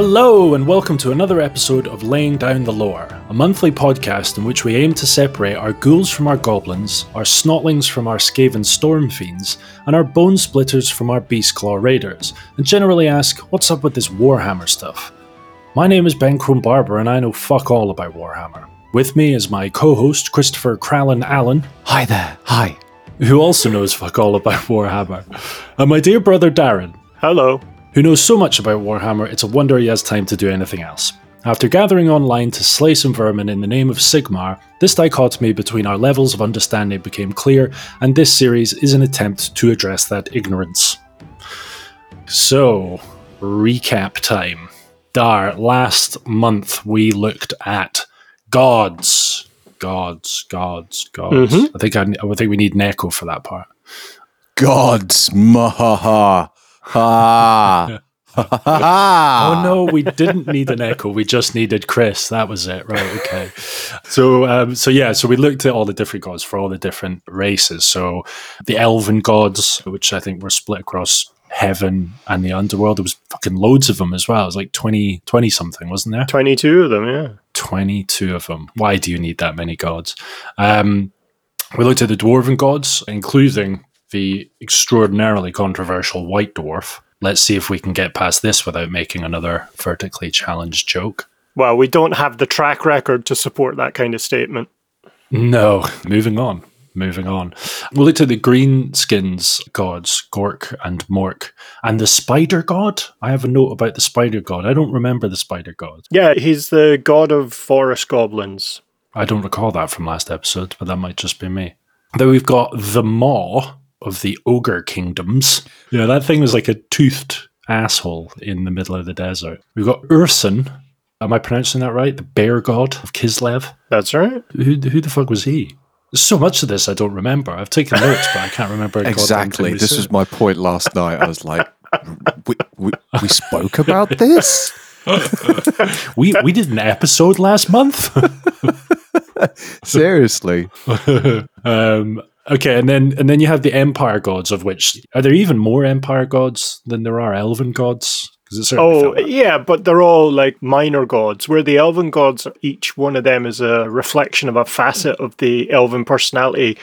Hello, and welcome to another episode of Laying Down the Lore, a monthly podcast in which we aim to separate our ghouls from our goblins, our snotlings from our Skaven storm fiends, and our bone splitters from our beast claw raiders, and generally ask, what's up with this Warhammer stuff? My name is Ben Crone Barber, and I know fuck all about Warhammer. With me is my co host, Christopher Crowlin Allen, Hi there. Hi. who also knows fuck all about Warhammer, and my dear brother Darren, Hello. Who knows so much about Warhammer it's a wonder he has time to do anything else. After gathering online to slay some vermin in the name of Sigmar, this dichotomy between our levels of understanding became clear, and this series is an attempt to address that ignorance. So, recap time. Dar, last month we looked at gods. Gods, gods, gods. Mm-hmm. I think I, I think we need an echo for that part. Gods. Mahaha. Ha. Oh no, we didn't need an echo. We just needed Chris. That was it. Right. Okay. So, um, so yeah. So we looked at all the different gods for all the different races. So the elven gods, which I think were split across heaven and the underworld. There was fucking loads of them as well. It was like 20, 20 something, wasn't there? 22 of them, yeah. 22 of them. Why do you need that many gods? Um, we looked at the dwarven gods, including the extraordinarily controversial white dwarf. Let's see if we can get past this without making another vertically challenged joke. Well, we don't have the track record to support that kind of statement. No, moving on. Moving on. We'll look to the greenskins gods, Gork and Mork, and the spider god. I have a note about the spider god. I don't remember the spider god. Yeah, he's the god of forest goblins. I don't recall that from last episode, but that might just be me. Then we've got the Maw of the Ogre Kingdoms. Yeah, that thing was like a toothed asshole in the middle of the desert. We've got Ursun. Am I pronouncing that right? The bear god of Kislev. That's right. Who, who the fuck was he? So much of this I don't remember. I've taken notes, but I can't remember. Exactly. This was my point last night. I was like, we, we, we spoke about this? we we did an episode last month. Seriously. um, okay, and then and then you have the Empire gods, of which are there even more Empire gods than there are Elven gods? Because it certainly Oh, yeah, but they're all like minor gods, where the elven gods, each one of them is a reflection of a facet of the elven personality.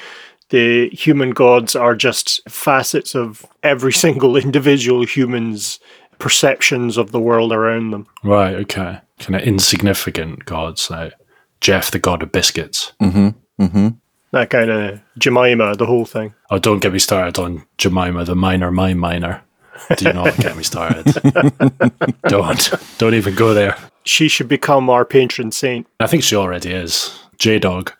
The human gods are just facets of every single individual human's perceptions of the world around them. right. Okay, kind of insignificant gods like Jeff, the god of biscuits. Mm-hmm. Mm-hmm. That kind of Jemima, the whole thing. Oh, don't get me started on Jemima, the minor, my minor. Do not get me started. don't don't even go there. She should become our patron saint. I think she already is. J Dog.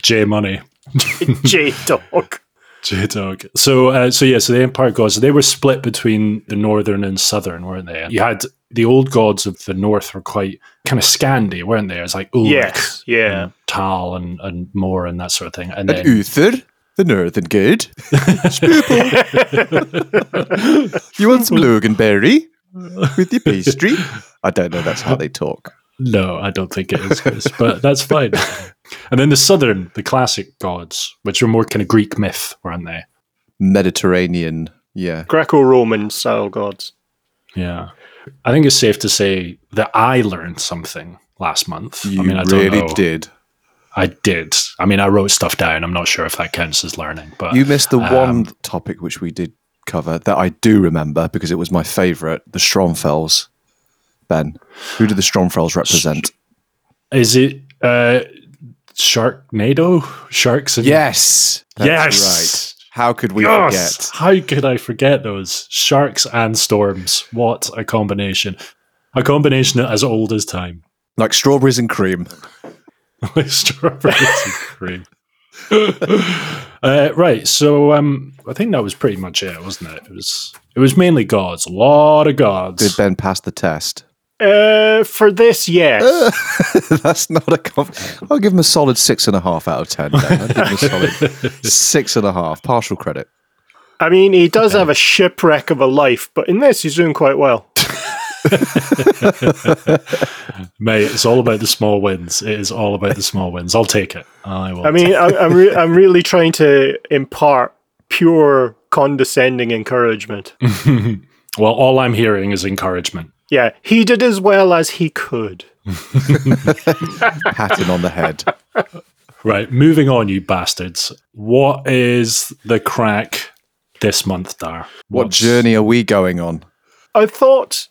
J Money. J Dog. J Dog. So, uh, so yeah, so the Empire gods, they were split between the northern and southern, weren't they? You had the old gods of the north were quite kind of Scandi, weren't they? It's like Ulric, Yes, yeah. and Taal, and, and more, and that sort of thing. And And then, Uther, the northern good. you want some Loganberry with your pastry? I don't know. That's how they talk. No, I don't think it is, Chris, but that's fine. and then the southern, the classic gods, which were more kind of Greek myth, weren't they? Mediterranean. Yeah. Greco Roman style gods. Yeah. I think it's safe to say that I learned something last month. You I mean, I don't really know. did. I did. I mean, I wrote stuff down. I'm not sure if that counts as learning, but You missed the Um, one topic which we did cover that I do remember because it was my favourite, the Stromfels. Ben, who do the Stromfels represent? is it uh, Sharknado? Sharks and Yes, yes. right. How could we Yes! forget? How could I forget those sharks and storms? What a combination! A combination as old as time. Like strawberries and cream. strawberries and cream. uh, right, so um, I think that was pretty much it, wasn't it? It was it was mainly gods, a lot of gods. Did Ben pass the test? Uh, for this, yes. That's not a. Conf- I'll give him a solid six and a half out of ten. I'll give him a solid six and a half. Partial credit. I mean, he does have a shipwreck of a life, but in this, he's doing quite well. Mate, it's all about the small wins. It is all about the small wins. I'll take it. I will. I mean, I, I'm re- I'm really trying to impart pure condescending encouragement. well, all I'm hearing is encouragement. Yeah, he did as well as he could. Patting on the head. Right, moving on, you bastards. What is the crack this month, Dar? What What's- journey are we going on? I thought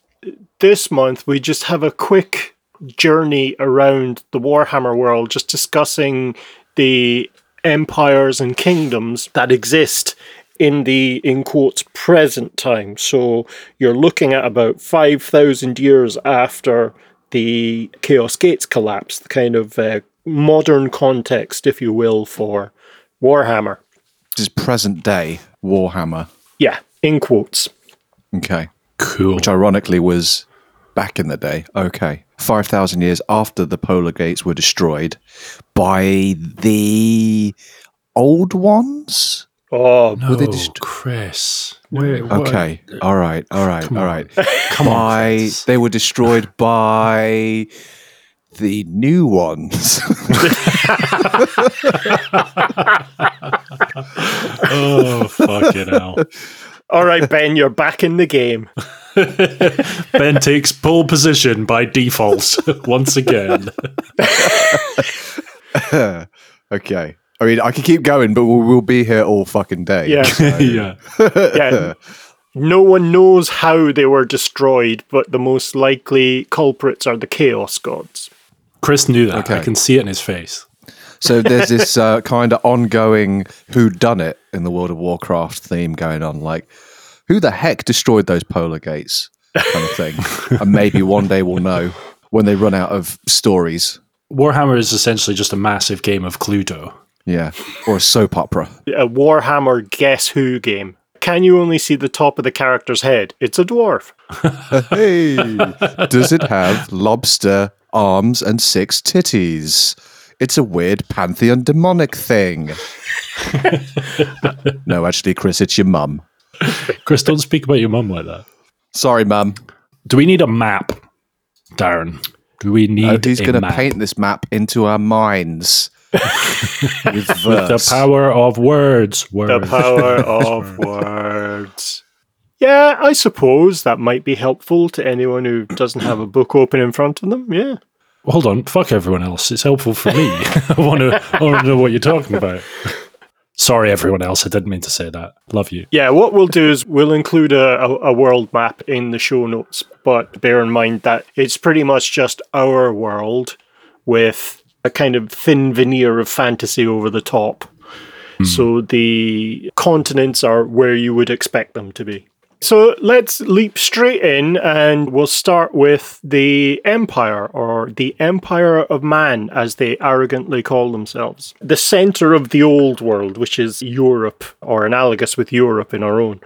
this month we just have a quick journey around the Warhammer world, just discussing the empires and kingdoms that exist in the in quotes present time. So you're looking at about five thousand years after the Chaos Gates collapse, the kind of uh, modern context, if you will, for Warhammer. This is present day Warhammer. Yeah, in quotes. Okay. Cool. Which ironically was back in the day. Okay. 5,000 years after the polar gates were destroyed by the old ones? Oh, no, they just- Chris. Wait, what? Okay. All right. All right. Come all on. right. Come on. by, Chris. they were destroyed by the new ones. Oh, fucking hell. all right, Ben, you're back in the game. Ben takes pole position by default once again. okay. I mean, I could keep going, but we'll, we'll be here all fucking day. Yeah. so- yeah. yeah. No one knows how they were destroyed, but the most likely culprits are the Chaos Gods. Chris knew that. I can see it in his face. So there's this uh, kind of ongoing who done it in the World of Warcraft theme going on, like who the heck destroyed those polar gates, kind of thing. and maybe one day we'll know when they run out of stories. Warhammer is essentially just a massive game of Cluedo. Yeah, or a soap opera. A Warhammer Guess Who game. Can you only see the top of the character's head? It's a dwarf. Hey, does it have lobster arms and six titties? It's a weird pantheon demonic thing. no, actually, Chris, it's your mum. Chris, don't speak about your mum like that. Sorry, mum. Do we need a map, Darren? Do we need Uh, he's a going to paint this map into our minds with the power of words. words. The power of words. Yeah, I suppose that might be helpful to anyone who doesn't have a book open in front of them. Yeah. Hold on, fuck everyone else. It's helpful for me. I want to. I want to know what you're talking about. Sorry, everyone else. I didn't mean to say that. Love you. Yeah, what we'll do is we'll include a, a, a world map in the show notes, but bear in mind that it's pretty much just our world with a kind of thin veneer of fantasy over the top. Hmm. So the continents are where you would expect them to be. So let's leap straight in and we'll start with the Empire or the Empire of Man, as they arrogantly call themselves. The center of the old world, which is Europe or analogous with Europe in our own.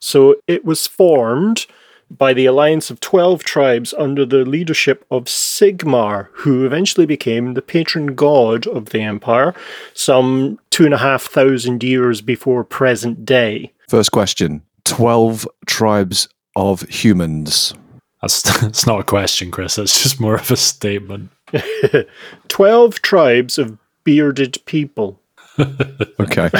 So it was formed by the alliance of 12 tribes under the leadership of Sigmar, who eventually became the patron god of the empire some two and a half thousand years before present day. First question 12 tribes of humans. That's, that's not a question, Chris. That's just more of a statement. 12 tribes of bearded people. Okay.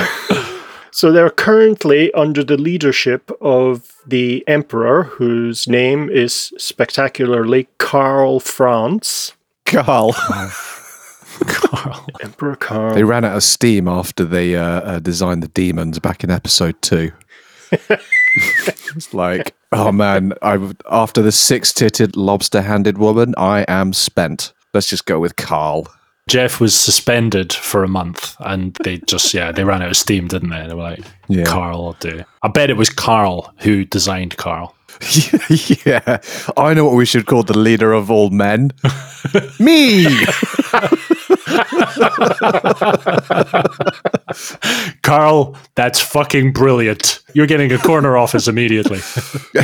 So they're currently under the leadership of the emperor, whose name is spectacularly Karl Franz. Carl. Carl. Emperor Karl. They ran out of steam after they uh, uh, designed the demons back in episode two. it's like, oh man, I after the six-titted, lobster-handed woman, I am spent. Let's just go with Carl. Jeff was suspended for a month, and they just yeah they ran out of steam, didn't they? They were like, Yeah. Carl will do. I bet it was Carl who designed Carl. yeah, I know what we should call the leader of all men. Me. Carl, that's fucking brilliant. You're getting a corner office immediately.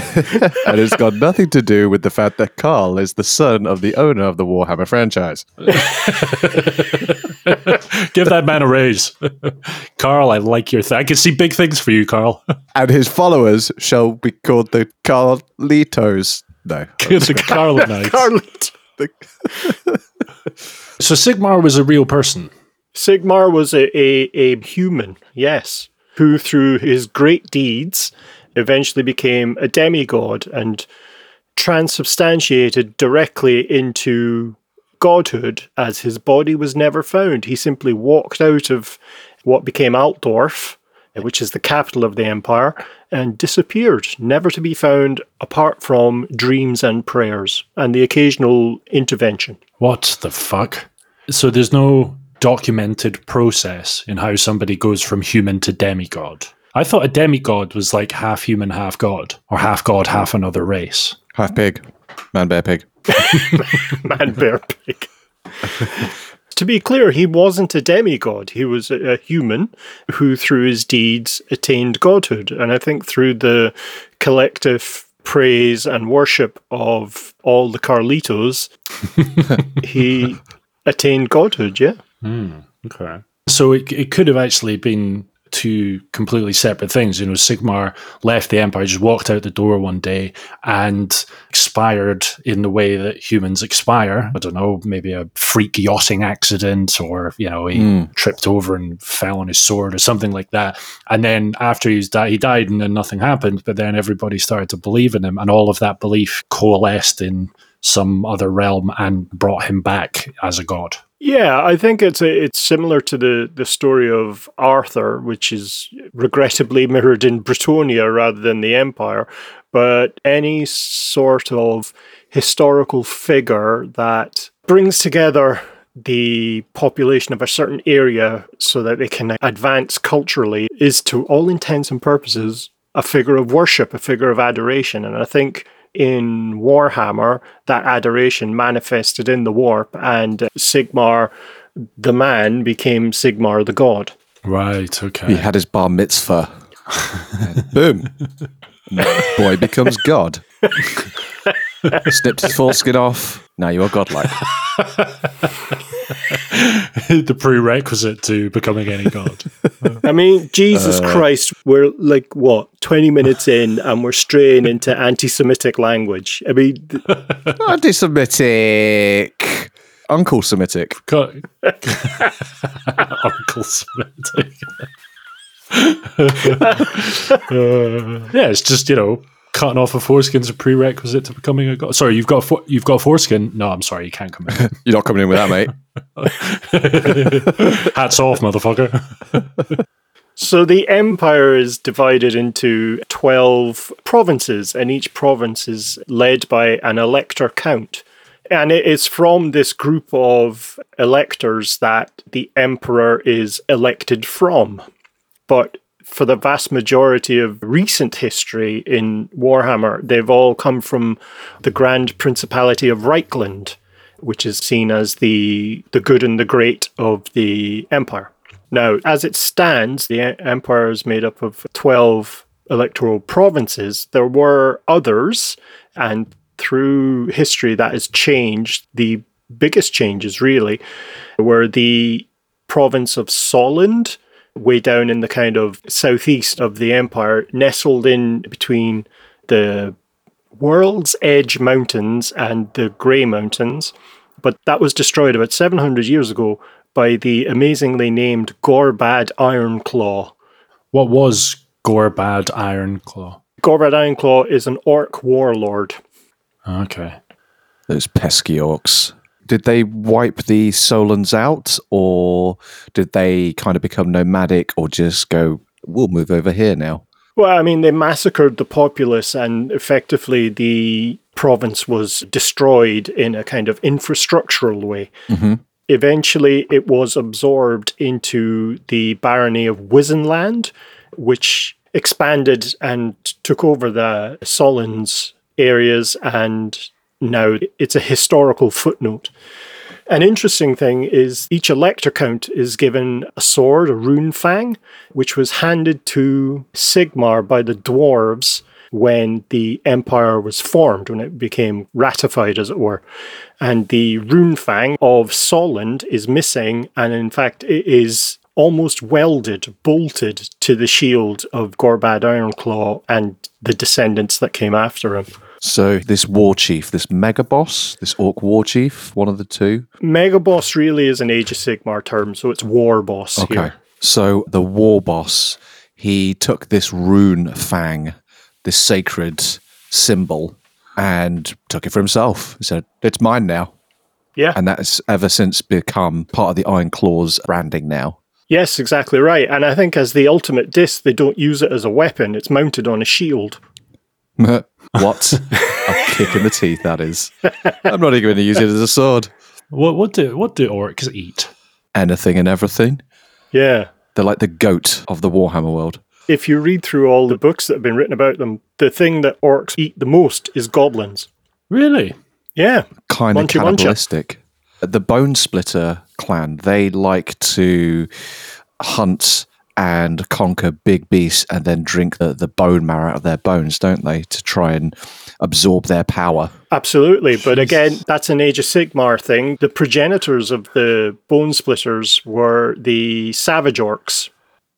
and it's got nothing to do with the fact that Carl is the son of the owner of the Warhammer franchise. Give that man a raise. Carl, I like your thing. I can see big things for you, Carl. And his followers shall be called the Carlitos. No. the Carl Knights. Carlit. So Sigmar was a real person. Sigmar was a, a, a human, yes, who through his great deeds eventually became a demigod and transubstantiated directly into godhood as his body was never found. He simply walked out of what became Altdorf, which is the capital of the empire, and disappeared, never to be found apart from dreams and prayers and the occasional intervention. What the fuck? So there's no documented process in how somebody goes from human to demigod. I thought a demigod was like half human, half god, or half god, half another race. Half pig, man, bear, pig. Man, bear, pig. to be clear, he wasn't a demigod. He was a, a, human who, through his deeds, attained godhood. And I think through the collective praise and worship of all the Carlitos, he attained godhood, yeah. Mm, okay. So it, it could have actually been two completely separate things. You know, Sigmar left the Empire, just walked out the door one day and expired in the way that humans expire. I don't know, maybe a freak yachting accident or, you know, he mm. tripped over and fell on his sword or something like that. And then after he's died, he died and then nothing happened. But then everybody started to believe in him and all of that belief coalesced in some other realm and brought him back as a god. Yeah, I think it's a, it's similar to the, the story of Arthur, which is regrettably mirrored in Bretonnia rather than the Empire. But any sort of historical figure that brings together the population of a certain area so that they can advance culturally is, to all intents and purposes, a figure of worship, a figure of adoration. And I think in Warhammer, that adoration manifested in the warp, and Sigmar the man became Sigmar the god. Right, okay. He had his bar mitzvah. boom. Boy becomes God. Snipped his foreskin off. Now you are godlike. the prerequisite to becoming any god. I mean, Jesus uh, Christ, we're like what twenty minutes in, and we're straying into anti-Semitic language. I mean, th- anti-Semitic. Uncle Semitic. Uncle Semitic. uh, yeah, it's just you know cutting off a foreskin is a prerequisite to becoming a god. Sorry, you've got a for- you've got a foreskin. No, I'm sorry, you can't come in. You're not coming in with that, mate. Hats off, motherfucker. So the empire is divided into 12 provinces, and each province is led by an elector count. And it is from this group of electors that the emperor is elected from. But for the vast majority of recent history in Warhammer, they've all come from the Grand Principality of Reikland, which is seen as the the good and the great of the Empire. Now, as it stands, the Empire is made up of 12 electoral provinces. There were others, and through history that has changed. The biggest changes, really, were the province of Solland, way down in the kind of southeast of the empire, nestled in between the World's Edge Mountains and the Grey Mountains. But that was destroyed about 700 years ago by the amazingly named Gorbad Ironclaw. What was Gorbad Ironclaw? Gorbad Ironclaw is an orc warlord. Okay. Those pesky orcs did they wipe the Solons out, or did they kind of become nomadic, or just go, we'll move over here now? Well, I mean, they massacred the populace, and effectively the province was destroyed in a kind of infrastructural way. Mm-hmm. Eventually, it was absorbed into the barony of Wissenland, which expanded and took over the Solons areas and now it's a historical footnote. An interesting thing is each elector count is given a sword, a rune fang, which was handed to Sigmar by the dwarves when the empire was formed, when it became ratified, as it were. And the rune fang of Solland is missing, and in fact, it is almost welded, bolted to the shield of Gorbad Ironclaw and the descendants that came after him. So this war chief, this mega boss, this orc war chief, one of the two. Mega boss really is an Age of Sigmar term, so it's war boss. Okay. Here. So the war boss, he took this rune fang, this sacred symbol, and took it for himself. He said, It's mine now. Yeah. And that's ever since become part of the Iron Claws branding now. Yes, exactly right. And I think as the ultimate disc, they don't use it as a weapon. It's mounted on a shield. what? a kick in the teeth, that is. I'm not even going to use it as a sword. What what do what do orcs eat? Anything and everything. Yeah. They're like the goat of the Warhammer world. If you read through all the books that have been written about them, the thing that orcs eat the most is goblins. Really? Yeah. Kind of Munchy muncha. cannibalistic. The Bone Splitter clan, they like to hunt and conquer big beasts and then drink the, the bone marrow out of their bones, don't they? To try and absorb their power. Absolutely. But again, that's an Age of Sigmar thing. The progenitors of the bone splitters were the savage orcs.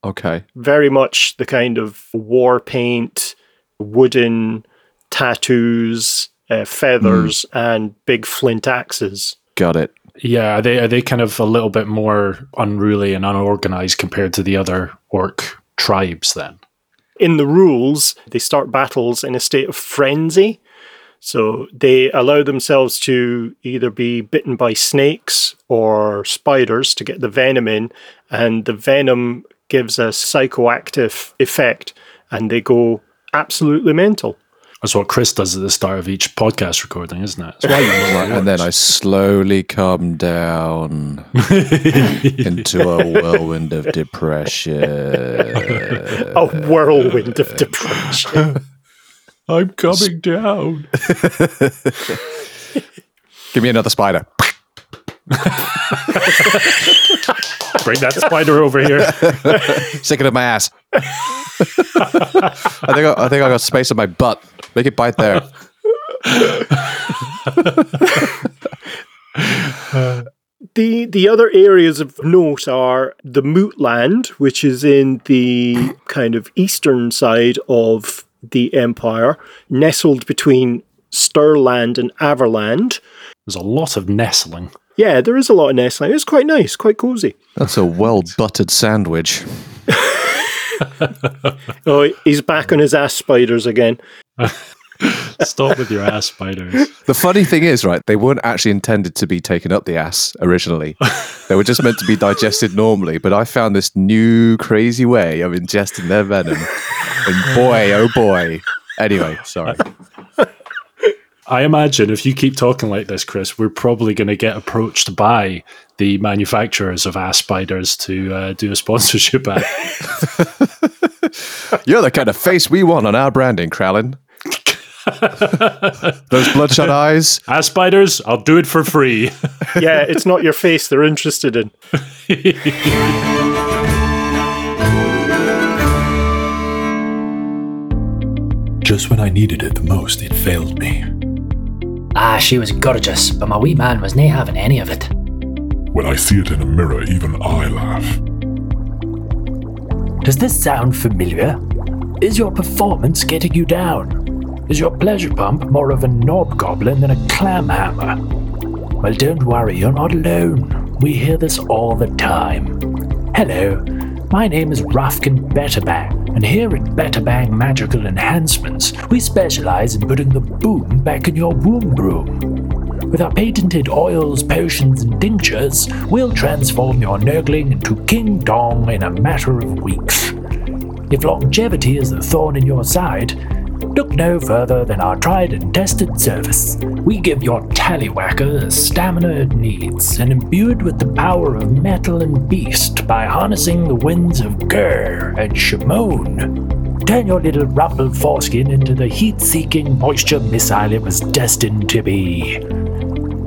Okay. Very much the kind of war paint, wooden tattoos, uh, feathers, and big flint axes. Got it. Yeah, are they are they kind of a little bit more unruly and unorganized compared to the other orc tribes then? in the rules, they start battles in a state of frenzy. So they allow themselves to either be bitten by snakes or spiders to get the venom in, and the venom gives a psychoactive effect, and they go absolutely mental. That's what Chris does at the start of each podcast recording, isn't it? That's why you know Right, and then I slowly come down into a whirlwind of depression. A whirlwind of depression. I'm coming down. Give me another spider. Bring that spider over here. Stick it in my ass. I think I, I think I got space in my butt. Make it bite there. The the other areas of note are the Mootland, which is in the kind of eastern side of the empire, nestled between Stirland and Averland. There's a lot of nestling. Yeah, there is a lot of nestling. It's quite nice, quite cozy. That's a well buttered sandwich. Oh, he's back on his ass spiders again. Stop with your ass spiders. The funny thing is, right, they weren't actually intended to be taken up the ass originally. they were just meant to be digested normally, but I found this new crazy way of ingesting their venom. And boy, oh boy. Anyway, sorry. I imagine if you keep talking like this, Chris, we're probably going to get approached by the manufacturers of ass spiders to uh, do a sponsorship ad. You're the kind of face we want on our branding, Kralin. Those bloodshot eyes. ass spiders, I'll do it for free. Yeah, it's not your face they're interested in. Just when I needed it the most, it failed me. Ah, she was gorgeous, but my wee man was nae having any of it. When I see it in a mirror, even I laugh. Does this sound familiar? Is your performance getting you down? Is your pleasure pump more of a knob goblin than a clam hammer? Well, don't worry, you're not alone. We hear this all the time. Hello, my name is Rafkin Betterbang, and here at Betterbang Magical Enhancements, we specialize in putting the boom back in your womb room. With our patented oils, potions, and tinctures, we'll transform your nurgling into King Dong in a matter of weeks. If longevity is a thorn in your side, look no further than our tried and tested service. We give your tallywhacker the stamina it needs and imbued with the power of metal and beast by harnessing the winds of Ghur and Chamon. Turn your little rumpled foreskin into the heat seeking moisture missile it was destined to be.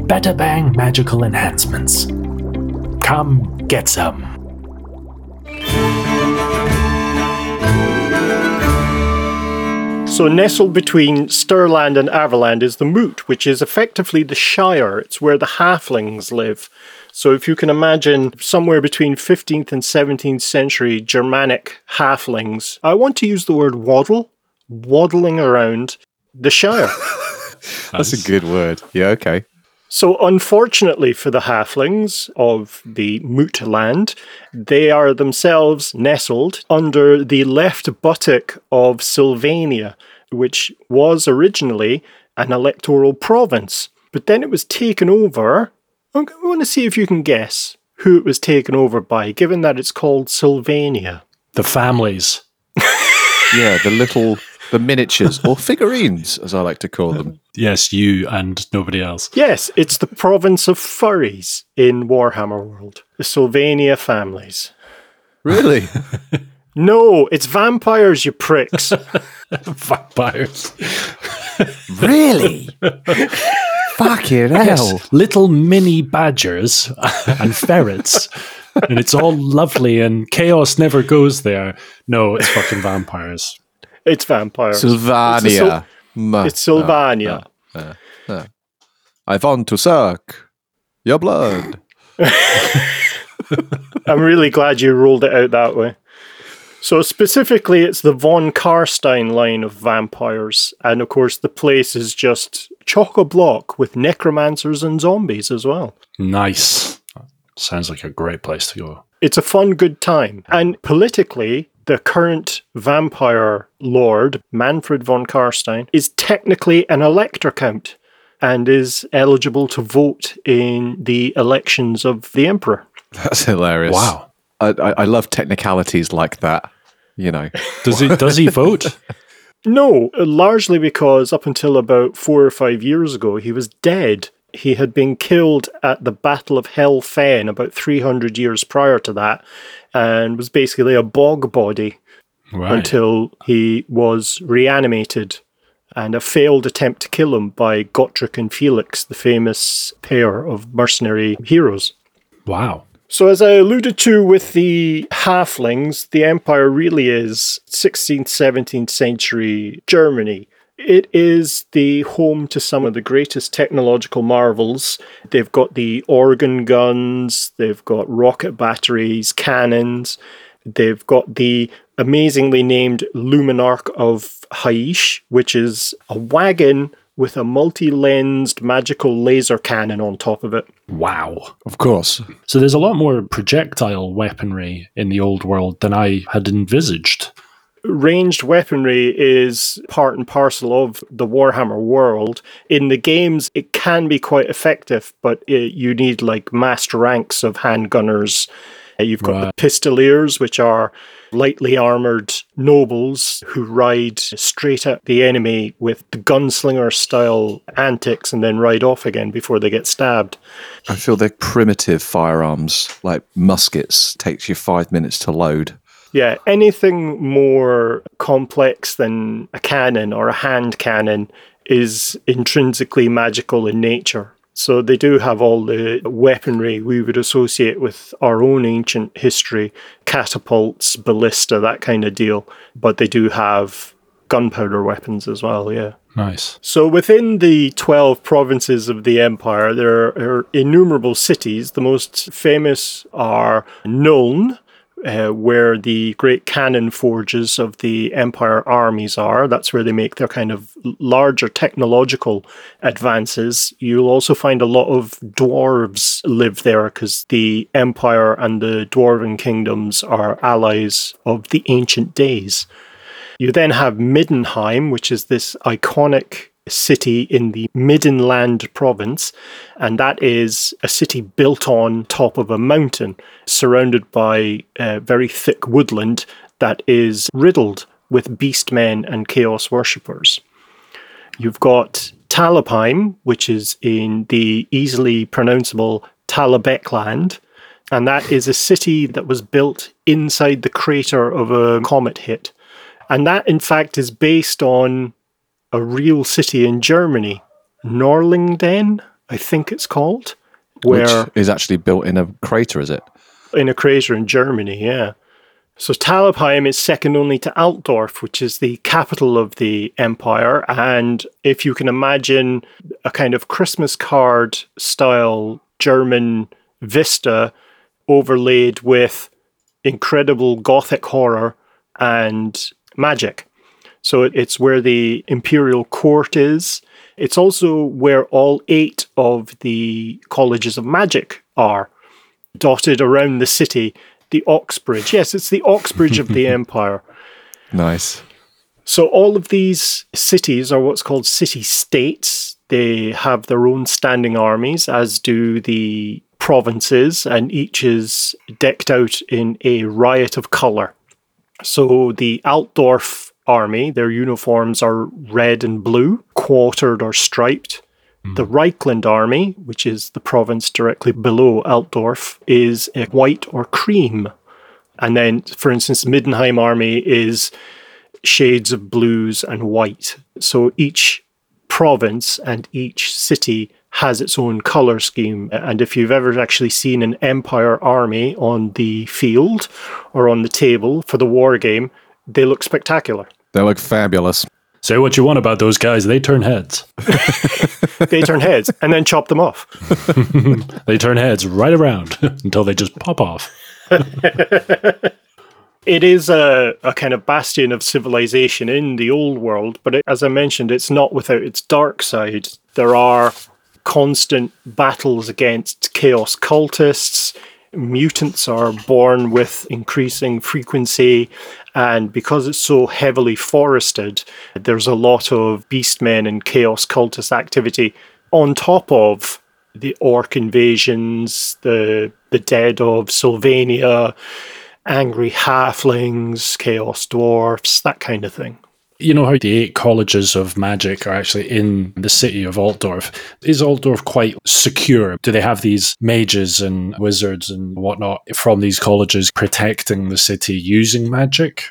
Better Bang Magical Enhancements. Come get some. So, nestled between Stirland and Averland is the Moot, which is effectively the Shire. It's where the halflings live. So, if you can imagine somewhere between 15th and 17th century Germanic halflings, I want to use the word waddle, waddling around the Shire. That's a good word. Yeah, okay. So, unfortunately for the halflings of the Moot land, they are themselves nestled under the left buttock of Sylvania, which was originally an electoral province. But then it was taken over. I want to see if you can guess who it was taken over by, given that it's called Sylvania. The families. Yeah, the little, the miniatures or figurines, as I like to call them. Yes, you and nobody else. Yes, it's the province of furries in Warhammer World. The Sylvania families. Really? No, it's vampires, you pricks. Vampires. really? Fuck Fucking hell. Yes, little mini badgers and ferrets. and it's all lovely and chaos never goes there. No, it's fucking vampires. it's vampires. Sylvania. Ma- It's Sylvania. Uh, uh, uh, I want to suck your blood. I'm really glad you rolled it out that way. So specifically, it's the von Carstein line of vampires, and of course, the place is just chock a block with necromancers and zombies as well. Nice. Sounds like a great place to go. It's a fun, good time. And politically, the current vampire lord, Mannfred von Carstein, is technically an elector count and is eligible to vote in the elections of the emperor. That's hilarious. Wow. I, I, I love technicalities like that. You know, Does he does he vote? No, largely because up until about four or five years ago, he was dead. He had been killed at the Battle of Hel Fenn about 300 years prior to that and was basically a bog body Right. until he was reanimated and a failed attempt to kill him by Gotrek and Felix, the famous pair of mercenary heroes. wow. So, as I alluded to with the halflings, the empire really is 16th, 17th century Germany. It is the home to some of the greatest technological marvels. They've got the organ guns, they've got rocket batteries, cannons, they've got the amazingly named Luminark of Hysh, which is a wagon with a multi lensed magical laser cannon on top of it. Wow. of course. So there's a lot more projectile weaponry in the old world than I had envisaged. ranged weaponry is part and parcel of the Warhammer world. In the games, it can be quite effective, but it, you need like master ranks of handgunners. You've got the pistoliers, which are lightly armored nobles who ride straight at the enemy with the gunslinger style antics and then ride off again before they get stabbed. I feel they're primitive firearms, like muskets, takes you five minutes to load. Yeah, anything more complex than a cannon or a hand cannon is intrinsically magical in nature. So they do have all the weaponry we would associate with our own ancient history catapults, ballista, that kind of deal. But they do have gunpowder weapons as well, yeah. Nice. So within the 12 provinces of the empire, there are innumerable cities. The most famous are Nuln, uh, where the great cannon forges of the empire armies are. That's where they make their kind of larger technological advances. You'll also find a lot of dwarves live there because the empire and the dwarven kingdoms are allies of the ancient days. You then have Middenheim, which is this iconic city in the Middenland province, and that is a city built on top of a mountain, surrounded by very thick woodland that is riddled with beastmen and chaos worshippers. You've got Talabheim, which is in the easily pronounceable Talabecland, and that is a city that was built inside the crater of a comet hit. And that, in fact, is based on a real city in Germany, Norlingden, I think it's called, where Which is actually built in a crater, is it? in a crater in Germany, yeah. So Talabheim is second only to Altdorf, which is the capital of the empire. And if you can imagine a kind of Christmas card style German vista overlaid with incredible gothic horror and magic. So it's where the imperial court is. It's also where all eight of the colleges of magic are dotted around the city. The Oxbridge. Yes, it's the Oxbridge of the empire. Nice. So all of these cities are what's called city states. They have their own standing armies, as do the provinces, and each is decked out in a riot of colour. So the Altdorf army, their uniforms are red and blue, quartered or striped. Hmm. The Reikland army, which is the province directly below Altdorf, is a white or cream. And then, for instance, Middenheim army is shades of blues and white. So each province and each city has its own color scheme. And if you've ever actually seen an Empire army on the field or on the table for the war game, they look spectacular. They look fabulous. Say what you want about those guys, they turn heads. They turn heads and then chop them off. They turn heads right around until they just pop off. It is a, a kind of bastion of civilization in the old world, but it, as I mentioned, it's not without its dark side. There are constant battles against chaos cultists. Mutants are born with increasing frequency, and because it's so heavily forested, there's a lot of beastmen and chaos cultist activity on top of the orc invasions, the the dead of Sylvania, angry halflings, chaos dwarfs, that kind of thing. You know how the eight colleges of magic are actually in the city of Altdorf? Is Altdorf quite secure? Do they have these mages and wizards and whatnot from these colleges protecting the city using magic?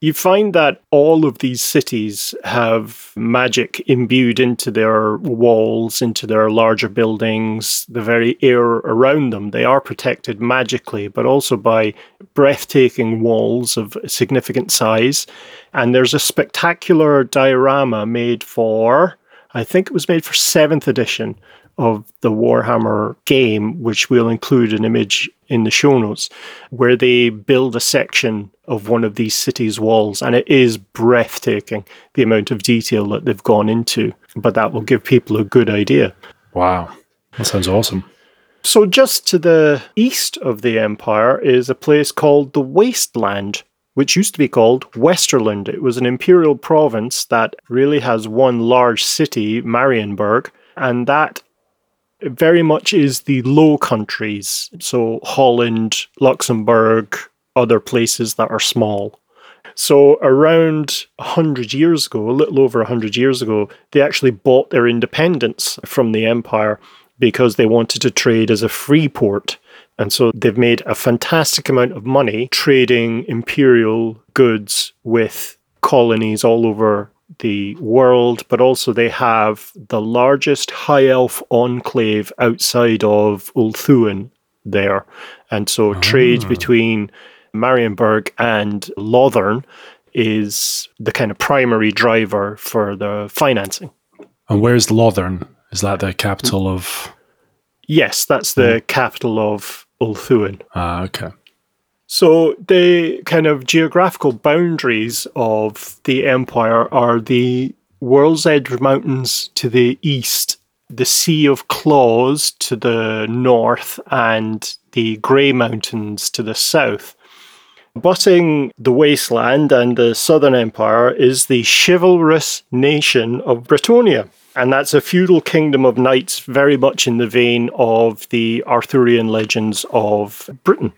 You find that all of these cities have magic imbued into their walls, into their larger buildings, the very air around them. They are protected magically, but also by breathtaking walls of significant size. And there's a spectacular diorama made for, I think it was made for 7th edition of the Warhammer game, which we'll include an image in the show notes, where they build a section of one of these cities' walls. And it is breathtaking the amount of detail that they've gone into. But that will give people a good idea. Wow, that sounds awesome. So, just to the east of the Empire is a place called the Wasteland, which used to be called Westerland. It was an imperial province that really has one large city, Marienburg, and that very much is the low countries. So, Holland, Luxembourg, other places that are small. So, around 100 years ago, a little over 100 years ago, they actually bought their independence from the empire because they wanted to trade as a free port. And so they've made a fantastic amount of money trading imperial goods with colonies all over the world, but also they have the largest high elf enclave outside of Ulthuan there. And so trade between Marienburg and Lothern is the kind of primary driver for the financing. And where's Lothern? Is that the capital of. Yes, that's the capital of Ulthuan. Ah, okay. So the kind of geographical boundaries of the empire are the World's Edge Mountains to the east, the Sea of Claws to the north, and the Grey Mountains to the south. Butting the wasteland and the Southern Empire is the chivalrous nation of Bretonnia. And that's a feudal kingdom of knights, very much in the vein of the Arthurian legends of Britain.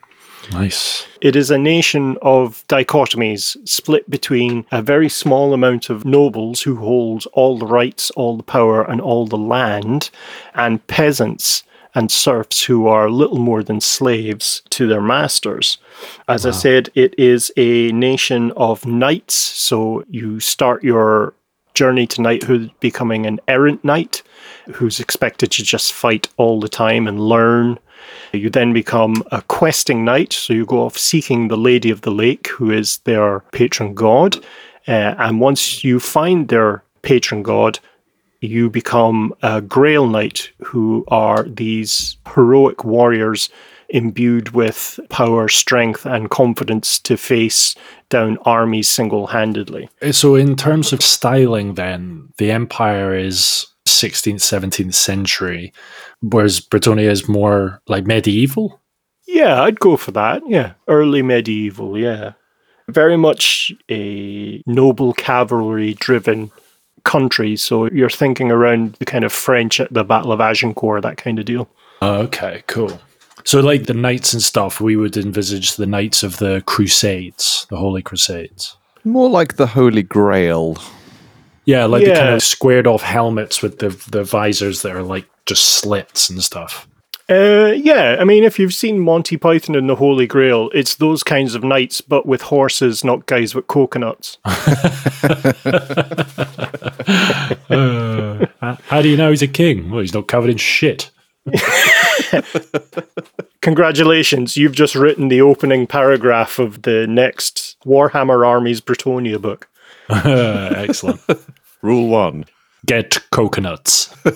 Nice. It is a nation of dichotomies, split between a very small amount of nobles who hold all the rights, all the power, and all the land, and peasants and serfs who are little more than slaves to their masters. As I said, it is a nation of knights, so you start your journey to knighthood becoming an errant knight who's expected to just fight all the time and learn. You then become a questing knight, so you go off seeking the Lady of the Lake, who is their patron god. Uh, and once you find their patron god, you become a Grail Knight, who are these heroic warriors imbued with power, strength, and confidence to face down armies single handedly. So, in terms of styling, then, the Empire is 16th, 17th century, whereas Bretonnia is more like medieval. Yeah, I'd go for that. Yeah, early medieval. Yeah. very much a noble cavalry driven country. So you're thinking around the kind of French at the Battle of Agincourt, that kind of deal. Oh, okay, cool. So, like the knights and stuff, we would envisage the knights of the Crusades, the Holy Crusades. More like the Holy Grail. Yeah, like the kind of squared off helmets with the the visors that are like just slits and stuff. Uh, yeah, I mean, if you've seen Monty Python and the Holy Grail, it's those kinds of knights, but with horses, not guys with coconuts. Uh, how do you know he's a king? Well, he's not covered in shit. Congratulations, you've just written the opening paragraph of the next Warhammer Armies Bretonnia book. Uh, excellent. Rule one. Get coconuts.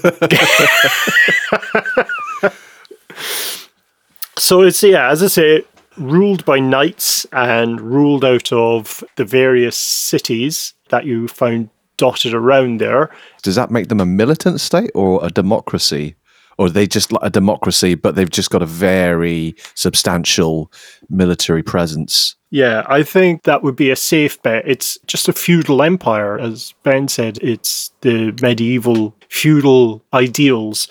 So it's yeah, as I say, ruled by knights and ruled out of the various cities that you found dotted around there. Does that make them a militant state or a democracy? Or are they just like a democracy, but they've just got a very substantial military presence? Yeah, I think that would be a safe bet. It's just a feudal empire, as Ben said. It's the medieval feudal ideals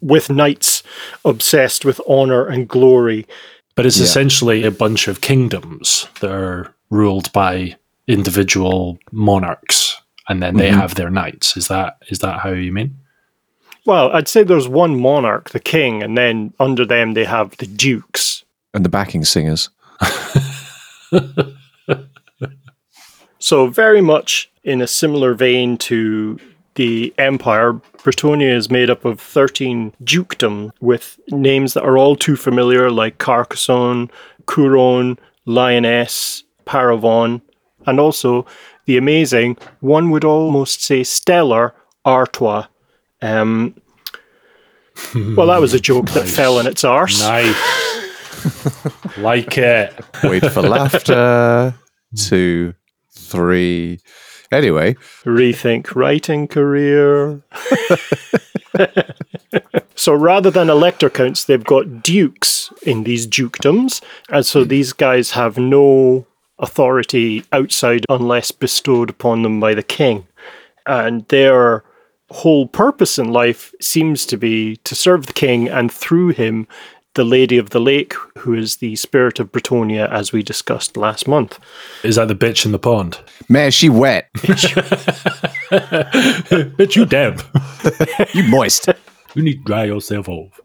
with knights obsessed with honor and glory. But it's Yeah. essentially a bunch of kingdoms that are ruled by individual monarchs, and then they mm-hmm. have their knights. Is that is that how you mean? Well, I'd say there's one monarch, the king, and then under them they have the dukes. And the backing singers. So, very much in a similar vein to the empire, Bretonnia is made up of 13 dukedom with names that are all too familiar, like Carcassonne, Couronne, Lyonesse, Paravon, and also the amazing, one would almost say stellar, Artois. Um, well, that was a joke that fell in its arse. Nice. like it. Wait for laughter. Two, three. Anyway, rethink writing career. so rather than elector counts, they've got dukes in these dukedoms. And so these guys have no authority outside unless bestowed upon them by the king. And their whole purpose in life seems to be to serve the king and through him the Lady of the Lake, who is the spirit of Bretonnia, as we discussed last month. Is that the bitch in the pond? man, she wet. bitch, you damp. You moist. You need to dry yourself off.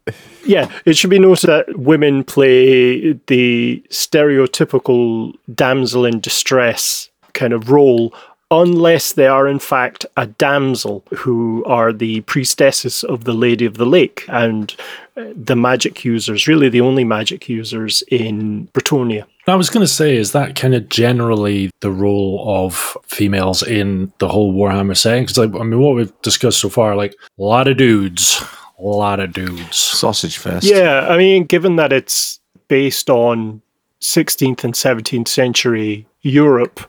Yeah, it should be noted that women play the stereotypical damsel in distress kind of role, unless they are in fact a damsel who are the priestesses of the Lady of the Lake and uh, the magic users, really the only magic users in Bretonnia. I was going to say, is that kind of generally the role of females in the whole Warhammer setting? Because, like, I mean, what we've discussed so far, like, a lot of dudes, a lot of dudes. Sausage fest. Yeah, I mean, given that it's based on 16th and 17th century Europe,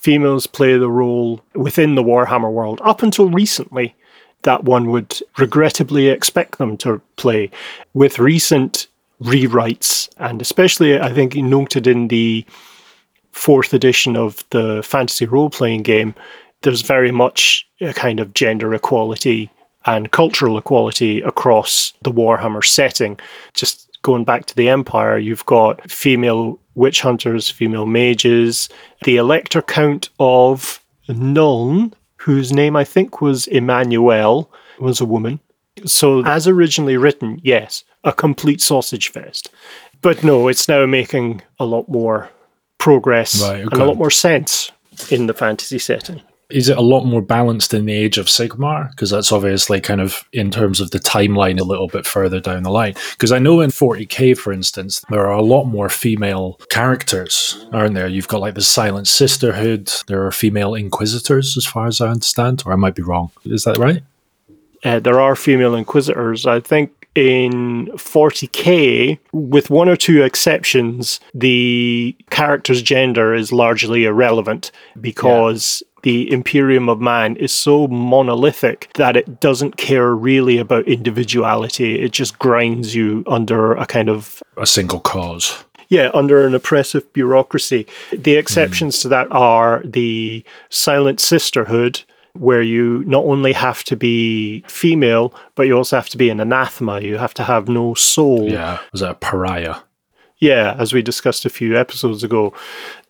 females play the role within the Warhammer world up until recently that one would regrettably expect them to play. With recent rewrites, and especially I think noted in the fourth edition of the fantasy role playing game, there's very much a kind of gender equality and cultural equality across the Warhammer setting. Just going back to the Empire, you've got female witch hunters, female mages, the elector count of Nuln, whose name I think was Emmanuelle, was a woman. So, as originally written, yes, a complete sausage fest. But no, it's now making a lot more progress Right, and a lot more sense in the fantasy setting. Is it a lot more balanced in the Age of Sigmar? Because that's obviously kind of in terms of the timeline a little bit further down the line. Because I know in 40k, for instance, there are a lot more female characters, aren't there? You've got like the Silent Sisterhood, there are female Inquisitors, as far as I understand, or I might be wrong. Is that right? uh, there are female inquisitors. I think in 40k, with one or two exceptions, the character's gender is largely irrelevant because the Imperium of Man is so monolithic that it doesn't care really about individuality. It just grinds you under a kind of A single cause. Yeah, under an oppressive bureaucracy. The exceptions hmm. to that are the Silent Sisterhood, where you not only have to be female, but you also have to be an anathema. You have to have no soul. Yeah, was that a pariah? Yeah, as we discussed a few episodes ago.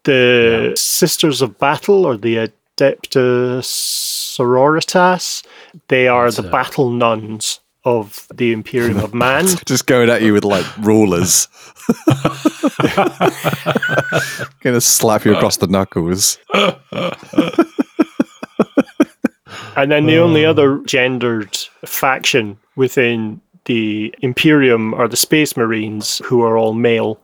The Sisters of Battle, or the Adepta Sororitas, they are the battle nuns of the Imperium of Man. Just going at you with like rulers. Gonna slap you across the knuckles. And then the only oh. other gendered faction within the Imperium are the Space Marines, who are all male.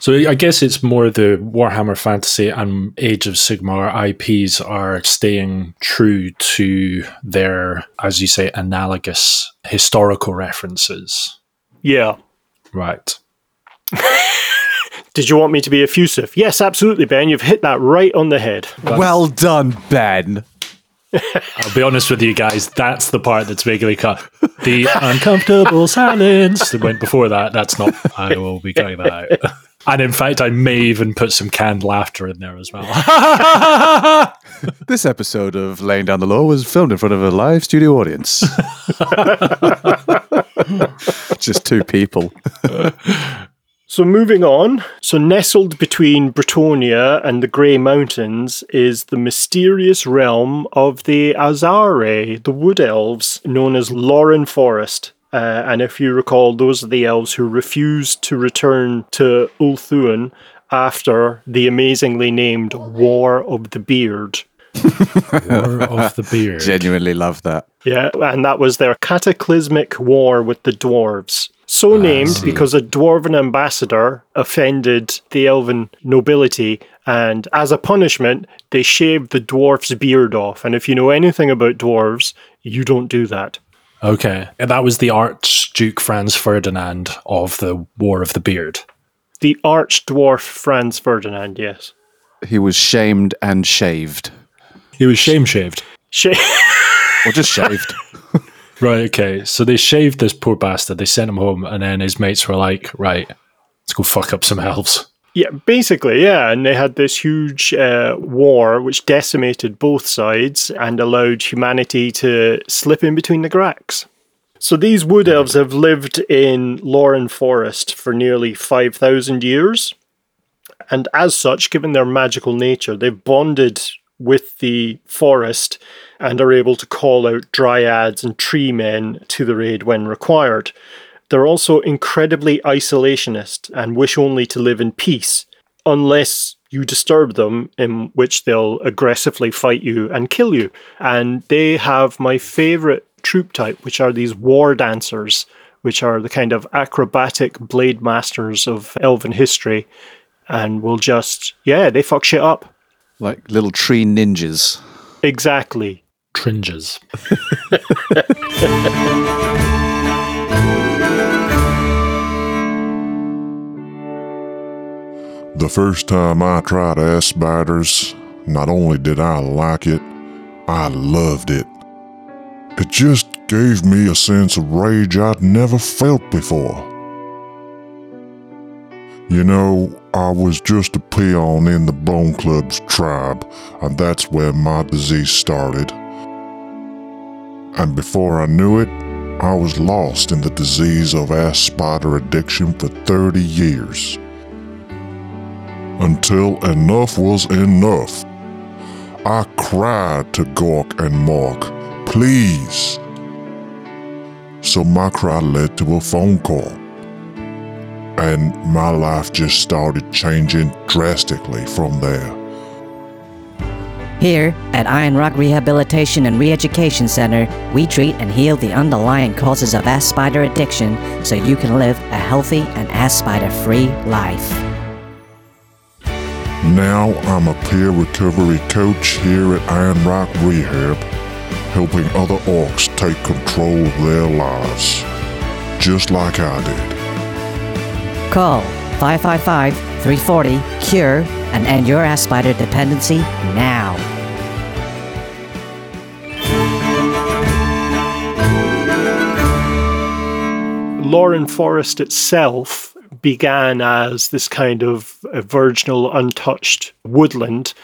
So I guess it's more the Warhammer Fantasy and Age of Sigmar IPs are staying true to their, as you say, analogous historical references. Yeah. Right. Did you want me to be effusive? Yes, absolutely, Ben. You've hit that right on the head. Well done, Ben. I'll be honest with you guys, that's the part that's making me cut. The uncomfortable silence that went before that, that's not, I will be cutting that out. And in fact, I may even put some canned laughter in there as well. This episode of Laying Down the Law was filmed in front of a live studio audience. Just two people. So moving on, so nestled between Bretonnia and the Grey Mountains is the mysterious realm of the Asrai, the Wood Elves, known as Loren Forest. Uh, and if you recall, those are the elves who refused to return to Ulthuan after the amazingly named War of the Beard. War of the Beard. Genuinely love that. Yeah, and that was their cataclysmic war with the dwarves. So named because a dwarven ambassador offended the elven nobility, and as a punishment, they shaved the dwarf's beard off. And if you know anything about dwarves, you don't do that. Okay. And that was the Archduke Franz Ferdinand of the War of the Beard. The arch dwarf Franz Ferdinand, yes. He was shamed and shaved. He was shame shaved. Sh- Or just shaved. Right, okay. So they shaved this poor bastard, they sent him home, and then his mates were like, right, let's go fuck up some elves. Yeah, basically, yeah. And they had this huge uh, war which decimated both sides and allowed humanity to slip in between the cracks. So these wood elves have lived in Loren Forest for nearly 5,000 years. And as such, given their magical nature, they've bonded with the forest and are able to call out dryads and tree men to the raid when required. They're also incredibly isolationist and wish only to live in peace, unless you disturb them, in which they'll aggressively fight you and kill you. And they have my favorite troop type, which are these war dancers, which are the kind of acrobatic blade masters of elven history, and will just, yeah, they fuck shit up. like little tree ninjas. Exactly. Tringes. The first time I tried ass spiders, not only did I like it, I loved it. It just gave me a sense of rage I'd never felt before. You know, I was just a peon in the Bone Club's tribe, and that's where my disease started. And before I knew it, I was lost in the disease of ass spider addiction for 30 years until enough was enough. I cried to Gork and Mork, please. So my cry led to a phone call. And my life just started changing drastically from there. Here at Iron Rock Rehabilitation and Reeducation Center, we treat and heal the underlying causes of ass spider addiction so you can live a healthy and ass spider free life. Now I'm a peer recovery coach here at Iron Rock Rehab, helping other orcs take control of their lives, just like I did. Call 555 340 CURE and end your ass spider dependency now. Loren Forest itself began as this kind of virginal, untouched woodland,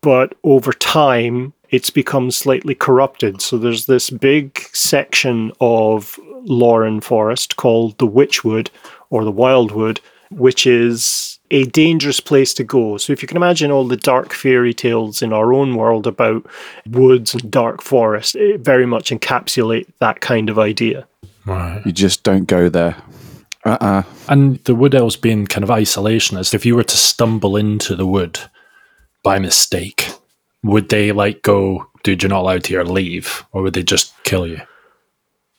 but over time it's become slightly corrupted. So there's this big section of Loren Forest called the Witchwood or the Wildwood, which is a dangerous place to go. So if you can imagine all the dark fairy tales in our own world about woods and dark forest, it very much encapsulate that kind of idea. Right. You just don't go there. Uh-uh. And the wood elves being kind of isolationist, if you were to stumble into the wood by mistake, would they like go, dude, you're not allowed here, leave? Or would they just kill you?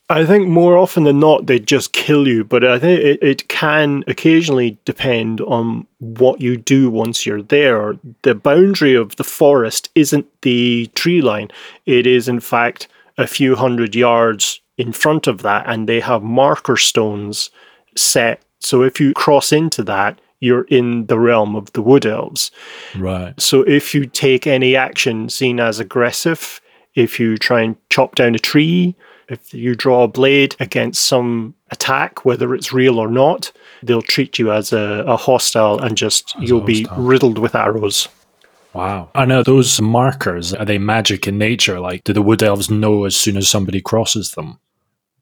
I think more often than not, they just kill you, but I think it, it can occasionally depend on what you do once you're there. The boundary of the forest isn't the tree line, it is, in fact, a few hundred yards in front of that, and they have marker stones set. So if you cross into that, you're in the realm of the wood elves. Right. So if you take any action seen as aggressive, if you try and chop down a tree, if you draw a blade against some attack, whether it's real or not, they'll treat you as a, a hostile and just As you'll be riddled with arrows. Wow. I know those markers, are they magic in nature? Like, do the wood elves know as soon as somebody crosses them?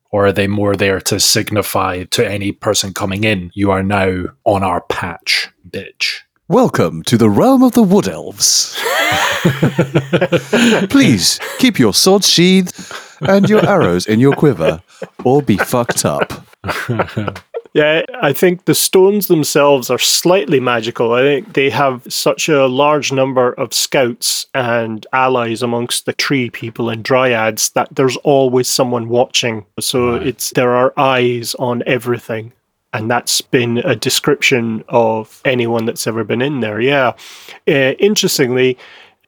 Or are they more there to signify to any person coming in, you are now on our patch, bitch? Welcome to the realm of the wood elves. Please keep your sword sheathed and your arrows in your quiver, or be fucked up. Yeah, I think the stones themselves are slightly magical. I think they have such a large number of scouts and allies amongst the tree people and dryads that there's always someone watching. So it's there are eyes on everything. And that's been a description of anyone that's ever been in there. Yeah. Uh, interestingly,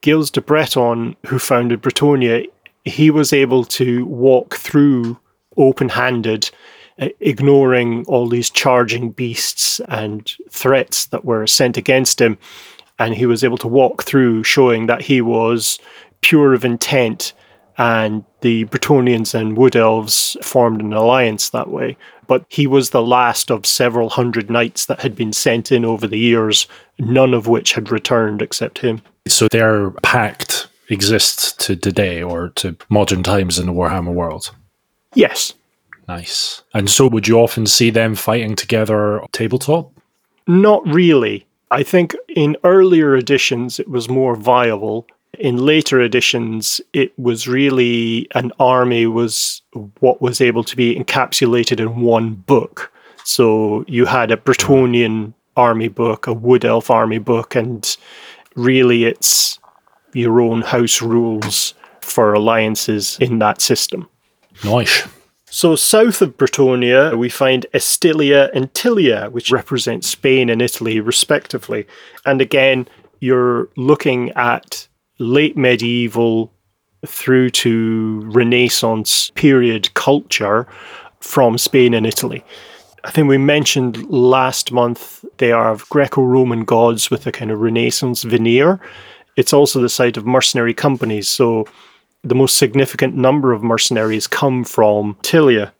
Gilles de Breton, who founded Bretonnia, he was able to walk through open handed, Uh, ignoring all these charging beasts and threats that were sent against him. And he was able to walk through, showing that he was pure of intent. And the Bretonnians and Wood Elves formed an alliance that way. But he was the last of several hundred knights that had been sent in over the years, none of which had returned except him. So their pact exists to today or to modern times in the Warhammer world. Yes, Nice. And so would you often see them fighting together tabletop? Not really. I think in earlier editions it was more viable. In later editions, it was really an army was what was able to be encapsulated in one book. So you had a Bretonnian army book, a Wood Elf army book, and really it's your own house rules for alliances in that system. Nice. So, south of Bretonnia, we find Estalia and Tilea, which represent Spain and Italy, respectively. And again, you're looking at late medieval through to Renaissance period culture from Spain and Italy. I think we mentioned last month they are Greco Roman gods with a kind of Renaissance veneer. It's also the site of mercenary companies. So, the most significant number of mercenaries come from Tilea.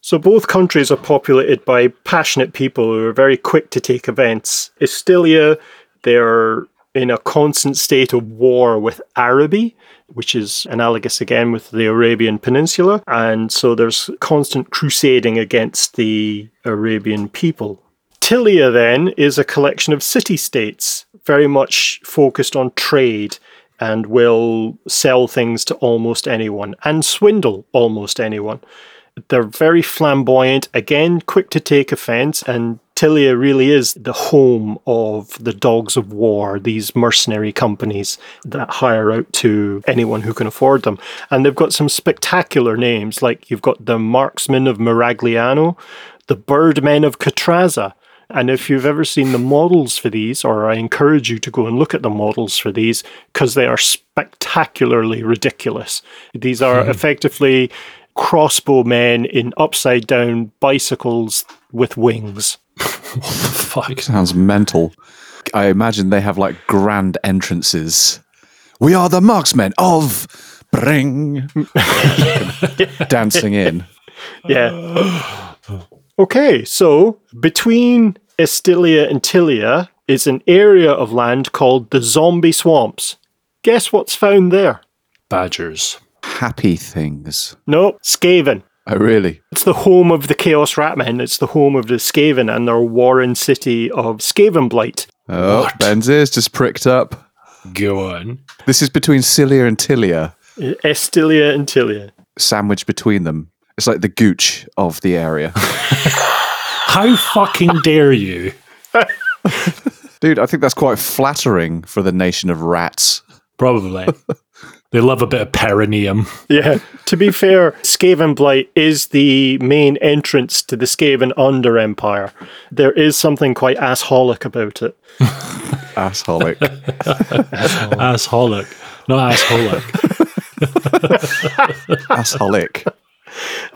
So both countries are populated by passionate people who are very quick to take events. Estalia, they're in a constant state of war with Araby, which is analogous again with the Arabian Peninsula. And so there's constant crusading against the Arabian people. Tilea then is a collection of city states, very much focused on trade and will sell things to almost anyone and swindle almost anyone. They're very flamboyant, again, quick to take offense, and Tilea really is the home of the dogs of war, these mercenary companies that hire out to anyone who can afford them. And they've got some spectacular names, like you've got the Marksmen of Miragliano, the Birdmen of Catrazza, and if you've ever seen the models for these, or I encourage you to go and look at the models for these, because they are spectacularly ridiculous. These are hmm. effectively crossbow men in upside down bicycles with wings. what the Fuck. Sounds mental. I imagine they have like grand entrances. We are the marksmen of Bring. Dancing in. Yeah. Okay, so between Estalia and Tilea is an area of land called the Zombie Swamps. Guess what's found there? Badgers. Happy things. No, Skaven. Oh, really? It's the home of the Chaos Ratmen. It's the home of the Skaven and their warren city of Skavenblight. Oh, Ben's ears just pricked up. Go on. This is between Cilia and Tilea, Estalia and Tilea. sandwiched between them. It's like the gooch of the area. How fucking dare you? Dude, I think that's quite flattering for the nation of rats. Probably. they love a bit of perineum. Yeah. to be fair, Skavenblight is the main entrance to the Skaven Under Empire. There is something quite assholic about it. Assholic. Assholic. Not assholic. Assholic.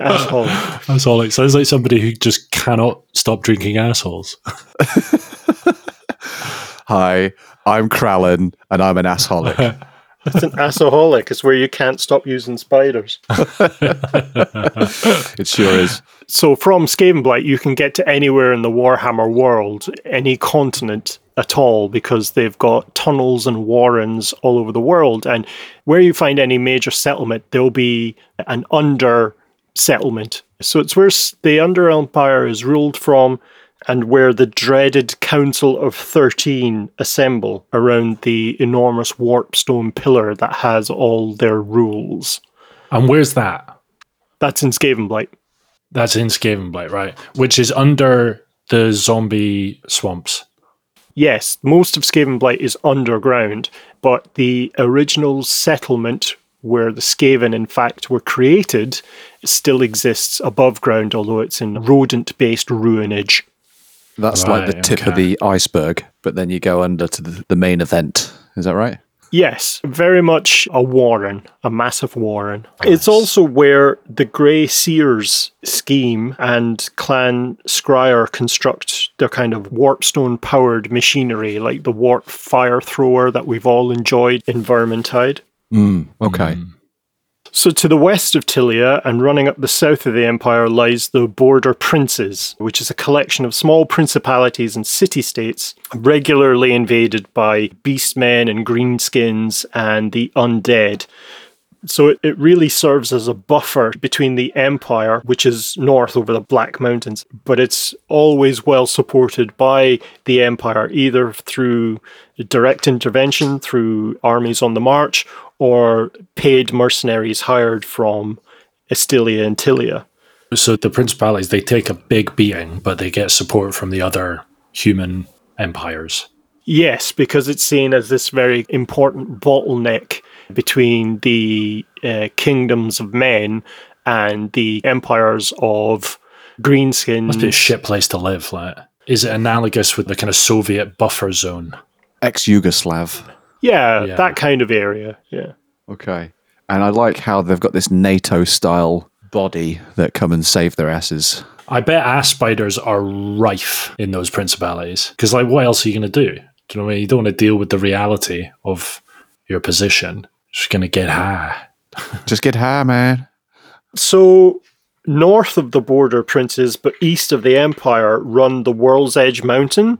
Assholic. It Sounds like somebody who just cannot stop drinking assholes. Hi, I'm Krallen, and I'm an assholic. It's an assholic. It's where you can't stop using spiders. it sure is. So from Skavenblight, you can get to anywhere in the Warhammer world, any continent at all, because they've got tunnels and warrens all over the world. And where you find any major settlement, there'll be an under settlement. So it's where the Under Empire is ruled from and where the dreaded Council of 13 assemble around the enormous warpstone pillar that has all their rules. And where's that? That's in Skavenblight. That's in Skavenblight, right? Which is under the zombie swamps. Yes, most of Skavenblight is underground, but the original settlement where the Skaven, in fact, were created still exists above ground, although it's in rodent based ruinage. That's like the Right, tip of the iceberg, but then you go under to the, the main event. Is that right? Yes, very much a warren, a massive warren. It's also where the Grey Seers scheme and Clan Skryre construct their kind of warpstone powered machinery, like the warp fire thrower that we've all enjoyed in Vermintide. Mm, okay. So, to the west of Tilea and running up the south of the empire lies the Border Princes, which is a collection of small principalities and city states regularly invaded by beastmen and greenskins and the undead. So, it, it really serves as a buffer between the empire, which is north over the Black Mountains, but it's always well supported by the empire, either through direct intervention, through armies on the march, or paid mercenaries hired from Estalia and Tilea. So the principalities they take a big beating, but they get support from the other human empires. Yes, because it's seen as this very important bottleneck between the uh, kingdoms of men and the empires of greenskins. Must be a shit place to live. Like, is it analogous with the kind of Soviet buffer zone? Ex Yugoslav. Yeah, Yeah. that kind of area. Yeah. Okay. And I like how they've got this NATO style body that come and save their asses. I bet ass spiders are rife in those principalities. Because, like, what else are you going to do? Do you know what I mean? You don't want to deal with the reality of your position. Just going to get high. Just get high, man. So, north of the border princes, but east of the empire, run the World's Edge Mountain,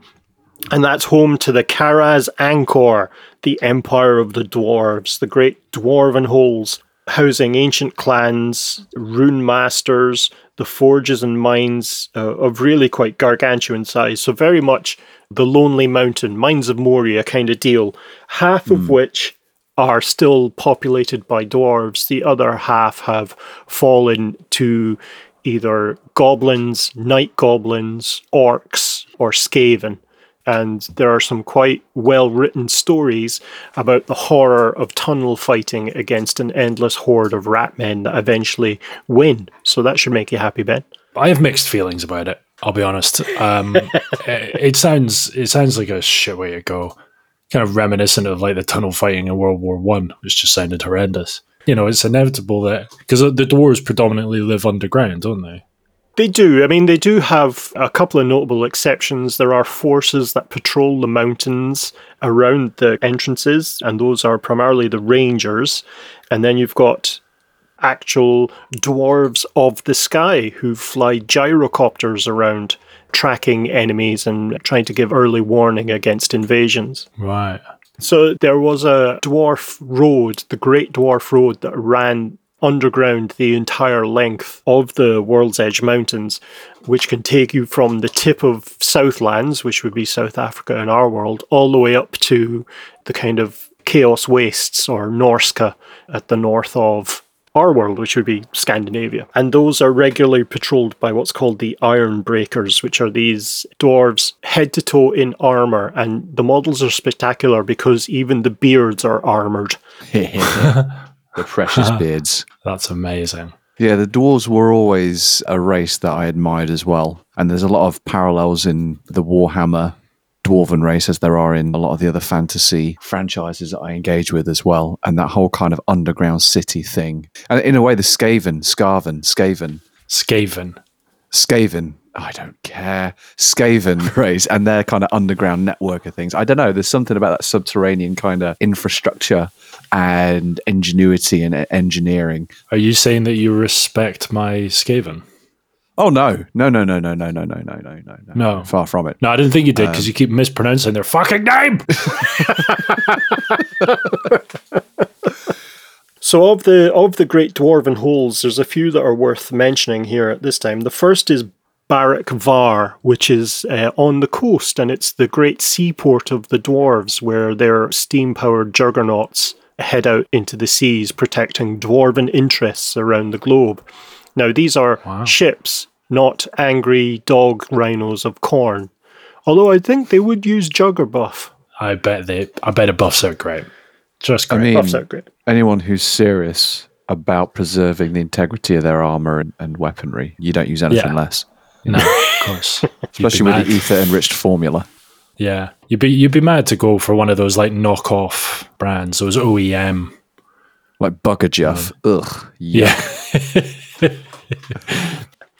and that's home to the Karaz Ankor, the empire of the dwarves, the great dwarven holes, housing ancient clans, rune masters, the forges and mines uh, of really quite gargantuan size. So, very much the Lonely Mountain, Mines of Moria kind of deal, half of which are still populated by dwarves. The other half have fallen to either goblins, night goblins, orcs, or skaven. And there are some quite well written stories about the horror of tunnel fighting against an endless horde of ratmen that eventually win. So that should make you happy, Ben. I have mixed feelings about it. I'll be honest. Um, it, it sounds it sounds like a shit way to go. Kind of reminiscent of like the tunnel fighting in World War One, which just sounded horrendous. You know, it's inevitable that because the dwarves predominantly live underground, don't they? They do. I mean, they do have a couple of notable exceptions. There are forces that patrol the mountains around the entrances, and those are primarily the rangers. And then you've got actual dwarves of the sky who fly gyrocopters around tracking enemies and trying to give early warning against invasions. Right. So there was a dwarf road, the Great Dwarf Road, that ran underground the entire length of the World's Edge Mountains, which can take you from the tip of Southlands, which would be South Africa in our world, all the way up to the kind of Chaos Wastes or Norsca at the north of our world, which would be Scandinavia. And those are regularly patrolled by what's called the Iron Breakers, which are these dwarves head to toe in armor. And the models are spectacular because even the beards are armored. the precious beards. That's amazing. Yeah, the dwarves were always a race that I admired as well. And there's a lot of parallels in the Warhammer dwarven race as there are in a lot of the other fantasy franchises that I engage with as well. And that whole kind of underground city thing. And in a way, the Skaven, Scarven, Skaven, Skaven. Skaven. I don't care. Skaven race and their kind of underground network of things. I don't know. There's something about that subterranean kind of infrastructure and ingenuity and engineering. Are you saying that you respect my Skaven? Oh no, no, no, no, no, no, no, no, no, no, no, No. Far from it. No, I didn't think you did because you keep mispronouncing their fucking name. So of the of the great dwarven holes, there's a few that are worth mentioning here at this time. The first is Barak Varr, which is uh, on the coast, and it's the great seaport of the dwarves, where their steam-powered juggernauts head out into the seas, protecting dwarven interests around the globe. Now, these are ships, not angry dog rhinos of corn. Although I think they would use juggerbuff. I bet they. I bet a buffs are great. Just I great. mean, Buffs are great. anyone who's serious about preserving the integrity of their armor and, and weaponry, you don't use anything Yeah. less. no, of course. Especially with mad. the ether enriched formula. Yeah, you'd be you'd be mad to go for one of those like knockoff brands, those OEM. Like Bugger Juff. Um, Ugh. Yeah,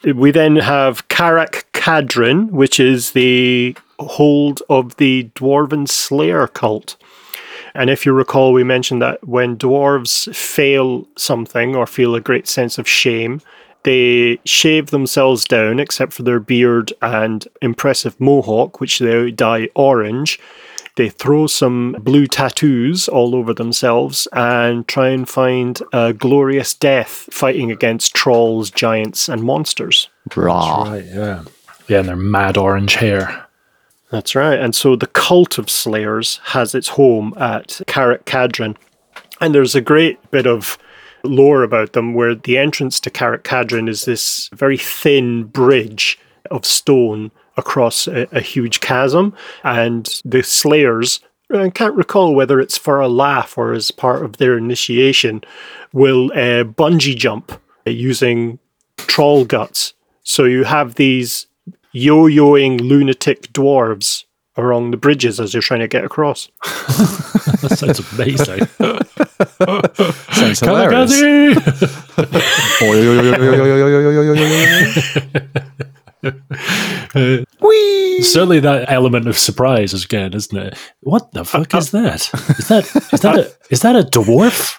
We then have Karak Kadrin, which is the hold of the Dwarven Slayer cult. And if you recall, we mentioned that when dwarves fail something or feel a great sense of shame, they shave themselves down except for their beard and impressive mohawk, which they dye orange. They throw some blue tattoos all over themselves and try and find a glorious death fighting against trolls, giants, and monsters. Rah. right. Yeah, yeah, and their mad orange hair. That's right. And so the cult of Slayers has its home at Karak Kadrin. And there's a great bit of lore about them where the entrance to Karak Kadrin is this very thin bridge of stone across a, a huge chasm. And the Slayers, I can't recall whether it's for a laugh or as part of their initiation, will uh, bungee jump uh, using troll guts. So you have these yo-yoing lunatic dwarves along the bridges as you're trying to get across. That sounds amazing. Sounds hilarious. Kamikaze! Certainly, that element of surprise is good, isn't it? What the fuck is that? Is that is that a, is that a dwarf?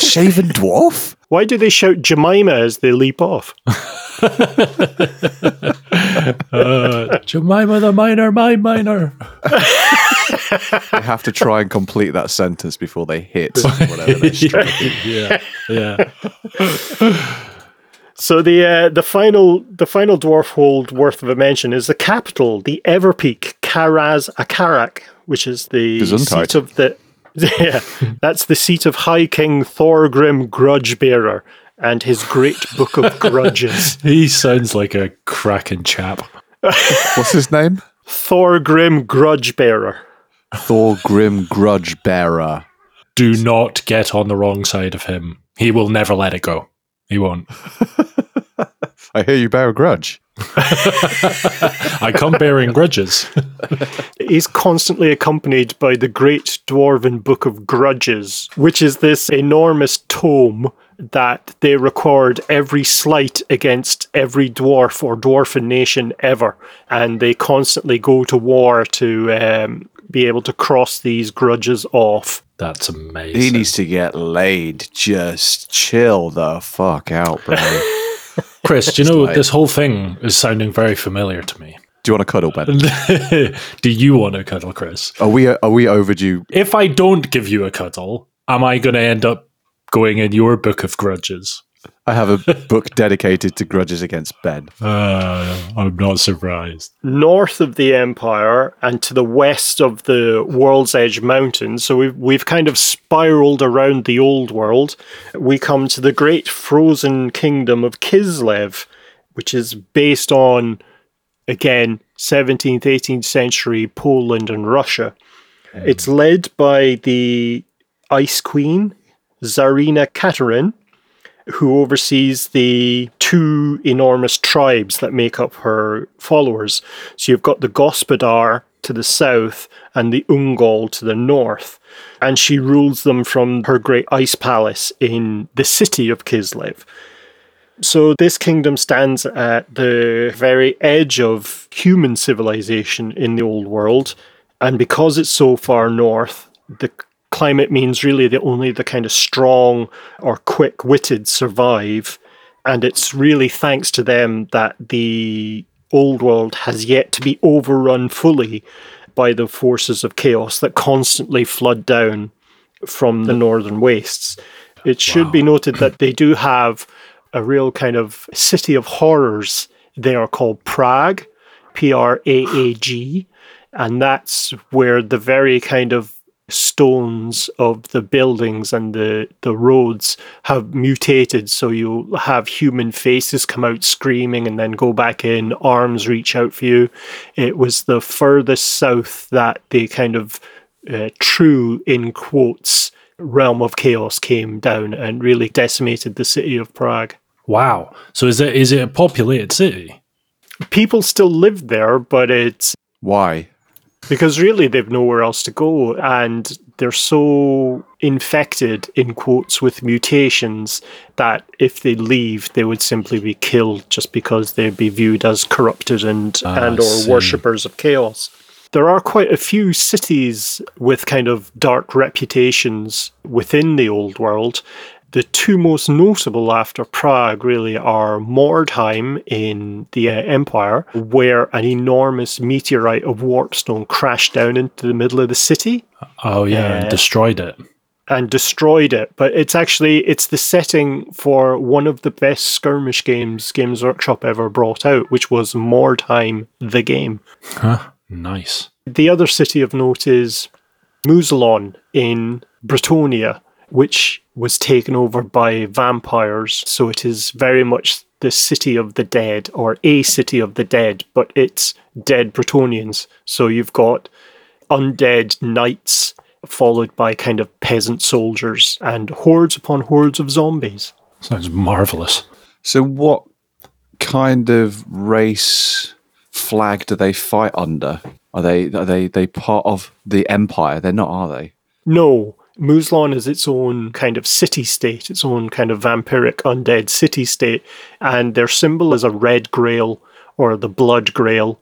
Shaven dwarf? Why do they shout Jemima as they leap off? Uh, Jemima the minor, my minor. They have to try and complete that sentence before they hit whatever they're striking. yeah, yeah. So the uh, the final the final dwarf hold worth of a mention is the capital, the Everpeak Karaz-a-Karak, which is the Gesundheit. seat of the yeah, that's the seat of High King Thorgrim Grudgebearer and his great book of grudges. He sounds like a cracking chap. What's his name? Thorgrim Grudgebearer. Thor Grim Grudge Bearer. Do not get on the wrong side of him. He will never let it go. He won't. I hear you bear a grudge. I come bearing grudges. He's constantly accompanied by the Great Dwarven Book of Grudges, which is this enormous tome that they record every slight against every dwarf or dwarfen nation ever. And they constantly go to war to um, be able to cross these grudges off. That's amazing. He needs to get laid. Just chill the fuck out, bro. Chris, do you know like- this whole thing is sounding very familiar to me? Do you want to cuddle, Ben? do you want to cuddle, Chris? Are we are we overdue? If I don't give you a cuddle, am I going to end up going in your book of grudges? I have a book dedicated to grudges against Ben. Uh, I'm not surprised. north of the empire and to the west of the world's edge mountains so we've, we've kind of spiraled around the old world we come to the great frozen kingdom of kislev which is based on again 17th 18th century poland and russia it's led by the ice queen tsarina katarin who oversees the two enormous tribes that make up her followers. So you've got the Gospodar to the south and the Ungol to the north. And she rules them from her great ice palace in the city of Kislev. So this kingdom stands at the very edge of human civilization in the old world. And because it's so far north, the climate means really that only the kind of strong or quick witted survive. And it's really thanks to them that the old world has yet to be overrun fully by the forces of chaos that constantly flood down from the northern wastes. It should be noted that they do have a real kind of city of horrors. They are called Praag, P R A A G, and that's where the very kind of stones of the buildings and the, the roads have mutated. So you'll have human faces come out screaming and then go back in, arms reach out for you. It was the furthest south that the kind of uh, true, in quotes, realm of chaos came down and really decimated the city of Praag. Wow. So is it is it a populated city? People still live there, but it's Why? Because really they've nowhere else to go and they're so infected in quotes with mutations that if they leave they would simply be killed just because they'd be viewed as corrupted and Ah, and or worshippers of chaos. There are quite a few cities with kind of dark reputations within the old world the two most notable after Praag really are Mordheim in the uh, Empire, where an enormous meteorite of warpstone crashed down into the middle of the city Oh yeah, and destroyed it. and destroyed it. But it's actually it's the setting for one of the best skirmish games Games Workshop ever brought out, which was Mordheim the game. Huh? Nice. The other city of note is Mousillon in Bretonnia, which was taken over by vampires. So it is very much the city of the dead, or a city of the dead, but it's dead Bretonnians. So you've got undead knights, followed by kind of peasant soldiers, and hordes upon hordes of zombies. Sounds marvelous. So, what kind of race flag do they fight under? Are they are they they part of the empire? They're not, are they? No, Mousillon is its own kind of city state, its own kind of vampiric undead city state, and their symbol is a red grail or the blood grail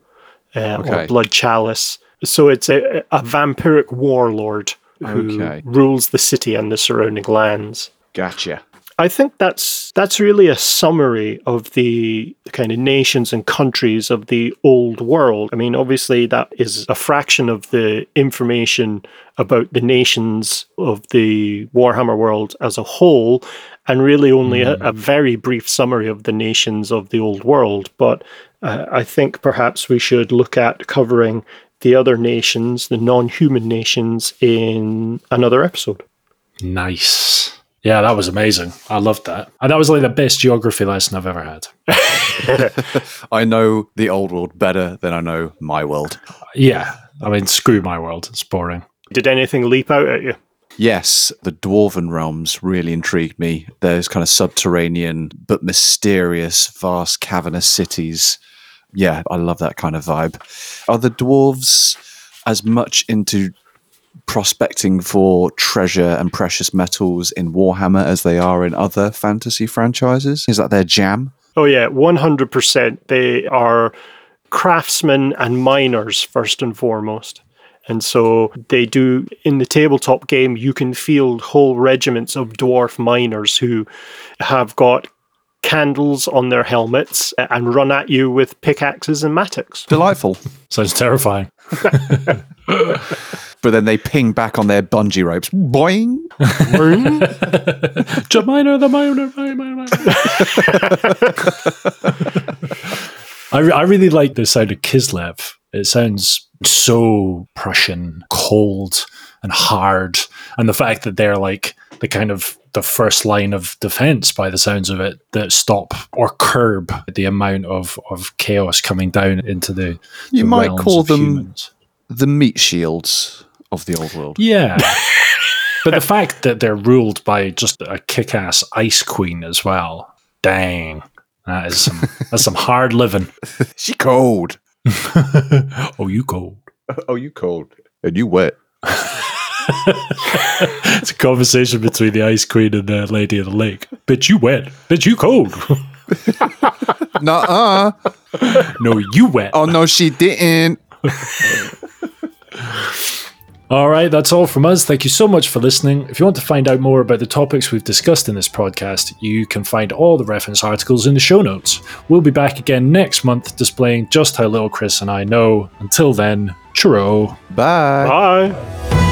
uh, or Okay. blood chalice. So it's a, a vampiric warlord who Okay. rules the city and the surrounding lands. Gotcha. I think that's that's really a summary of the kind of nations and countries of the old world. I mean, obviously that is a fraction of the information about the nations of the Warhammer world as a whole, and really only a, a very brief summary of the nations of the old world. But uh, I think perhaps we should look at covering the other nations, the non-human nations, in another episode. Nice. Yeah, that was amazing. I loved that. And that was like the best geography lesson I've ever had. I know the old world better than I know my world. Yeah. I mean, screw my world. It's boring. Did anything leap out at you? Yes, the dwarven realms really intrigued me. Those kind of subterranean but mysterious, vast, cavernous cities. Yeah, I love that kind of vibe. Are the dwarves as much into prospecting for treasure and precious metals in Warhammer as they are in other fantasy franchises? Is that their jam? Oh yeah, one hundred percent. They are craftsmen and miners first and foremost. And so they do in the tabletop game, you can field whole regiments of dwarf miners who have got candles on their helmets and run at you with pickaxes and mattocks. Delightful. Sounds terrifying. But then they ping back on their bungee ropes. Boing. Jamina the miner. I, re- I really like the sound of Kislev. It sounds so Prussian, cold and hard, and the fact that they're like the kind of the first line of defense by the sounds of it that stop or curb the amount of, of chaos coming down into the You the might call them humans. the meat shields of the old world. Yeah. but the fact that they're ruled by just a kick ass ice queen as well, dang. That is some that's some hard living. She cold. oh, you cold. Oh, you cold. And you wet. it's a conversation between the ice queen and the lady of the lake. Bitch, you wet. Bitch, you cold. Nuh-uh. no, you wet. Oh no, she didn't. All right, that's all from us. Thank you so much for listening. If you want to find out more about the topics we've discussed in this podcast, you can find all the reference articles in the show notes. We'll be back again next month displaying just how little Chris and I know. Until then, churro. Bye. Bye.